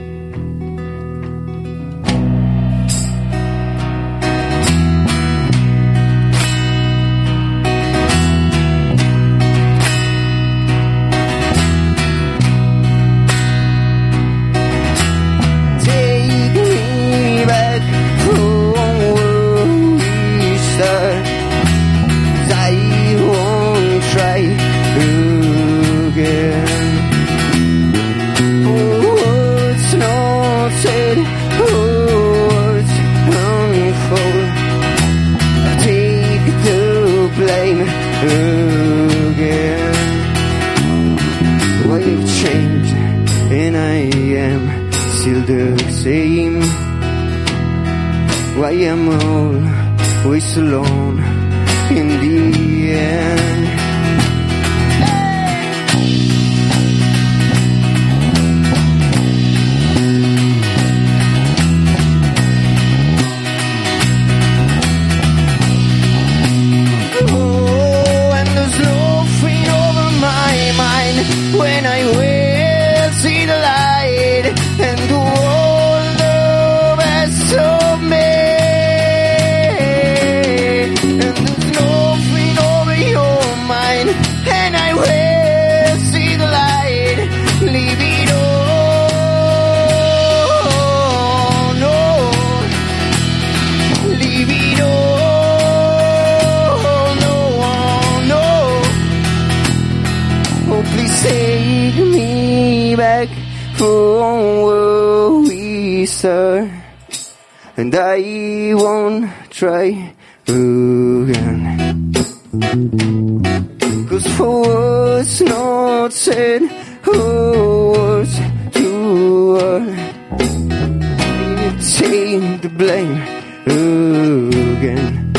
Again.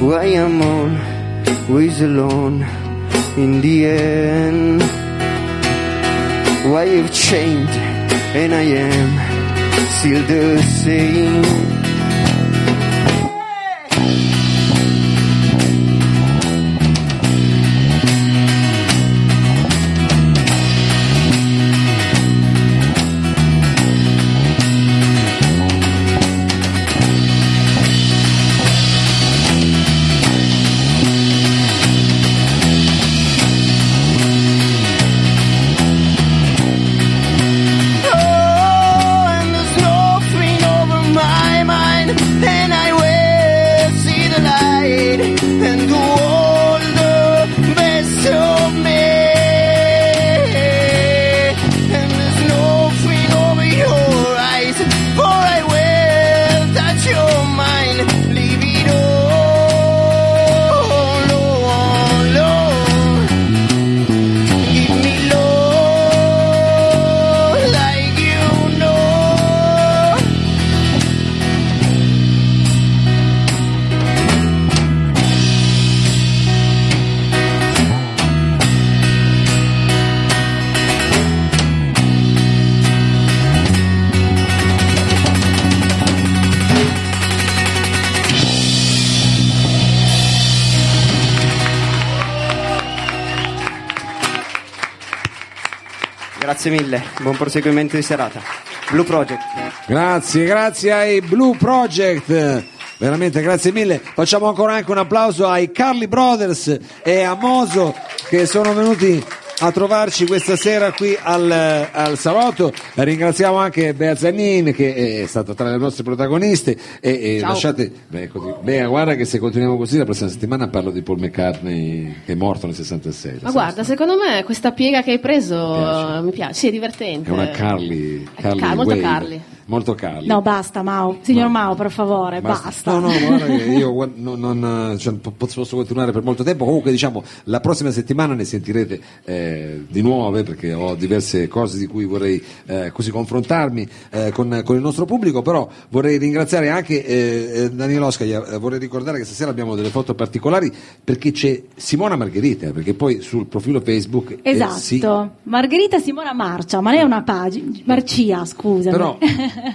Why I'm always alone in the end? Why you've changed and I am still the same? Grazie mille, buon proseguimento di serata. Blue Project. Grazie, grazie ai Blue Project. Veramente grazie mille. Facciamo ancora anche un applauso ai Carly Brothers e a Moso che sono venuti a trovarci questa sera qui al, al salotto. Ringraziamo anche Bea Zanin che è stata tra le nostre protagoniste e, e lasciate beh, così. Bea, guarda che se continuiamo così la prossima settimana parlo di Paul McCartney che è morto nel 66. Ma guarda, secondo me questa piega che hai preso Piace. eh, mi piace, sì, è divertente. È una Carly, Carly Car- molto. Carly. Molto Carly. No, basta, Mao. Signor Mao, per favore, basta. No, no, guarda che io non, non, cioè, po- posso continuare per molto tempo. Comunque, diciamo, la prossima settimana ne sentirete eh, di nuove perché ho diverse cose di cui vorrei eh, così confrontarmi eh, con, con il nostro pubblico. Però vorrei ringraziare anche eh, eh, Daniele Oscaia. eh, vorrei ricordare che stasera abbiamo delle foto particolari perché c'è Simona Margherita, perché poi sul profilo Facebook eh, Esatto. sì, Margherita Simona Marcia, ma lei è una pagina. Marcia, scusa. Però,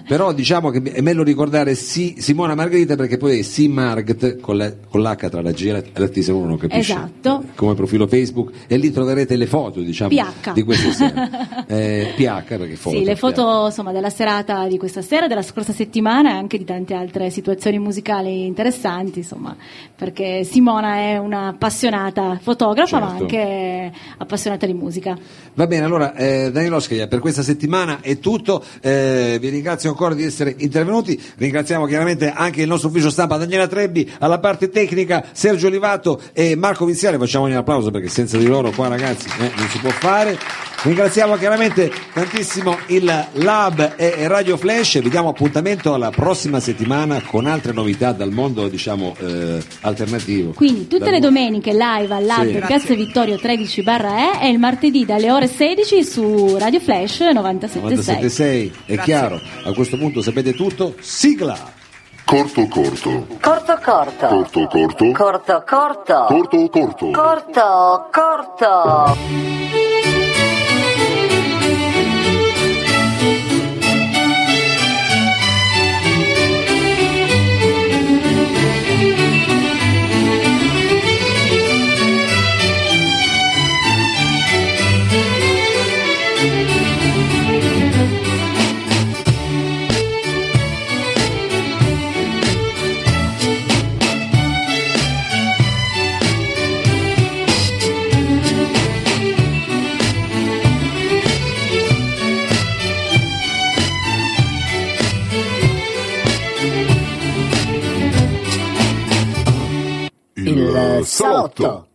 però diciamo che è meglio ricordare Si- Simona Margherita perché poi è Simargt con, la- con l'H tra la G e la T se uno non capisce Esatto. come profilo Facebook e lì troverete le foto diciamo di questa sera eh, PH perché foto Sì, le foto insomma, della serata di questa sera, della scorsa settimana e anche di tante altre situazioni musicali interessanti, insomma, perché Simona è una appassionata fotografa ma Certo. anche appassionata di musica. va bene allora eh, Daniel Oscaia per questa settimana è tutto eh, vi ringrazio ringrazio ancora di essere intervenuti, ringraziamo chiaramente anche il nostro ufficio stampa Daniela Trebbi, alla parte tecnica Sergio Olivato e Marco Viziale, facciamo un applauso perché senza di loro qua ragazzi eh, non si può fare. Ringraziamo chiaramente tantissimo il Lab e Radio Flash, vi diamo appuntamento alla prossima settimana con altre novità dal mondo diciamo eh, alternativo. Quindi tutte Dal le mondo- domeniche live al Lab Sì. Piazza Vittorio 13 barra E e il martedì dalle ore 16 su Radio Flash 97.6. 97.6 è chiaro, a questo punto sapete tutto, sigla! Corto corto. Corto corto. Corto corto. Corto corto. Corto corto. Corto corto. Il salotto.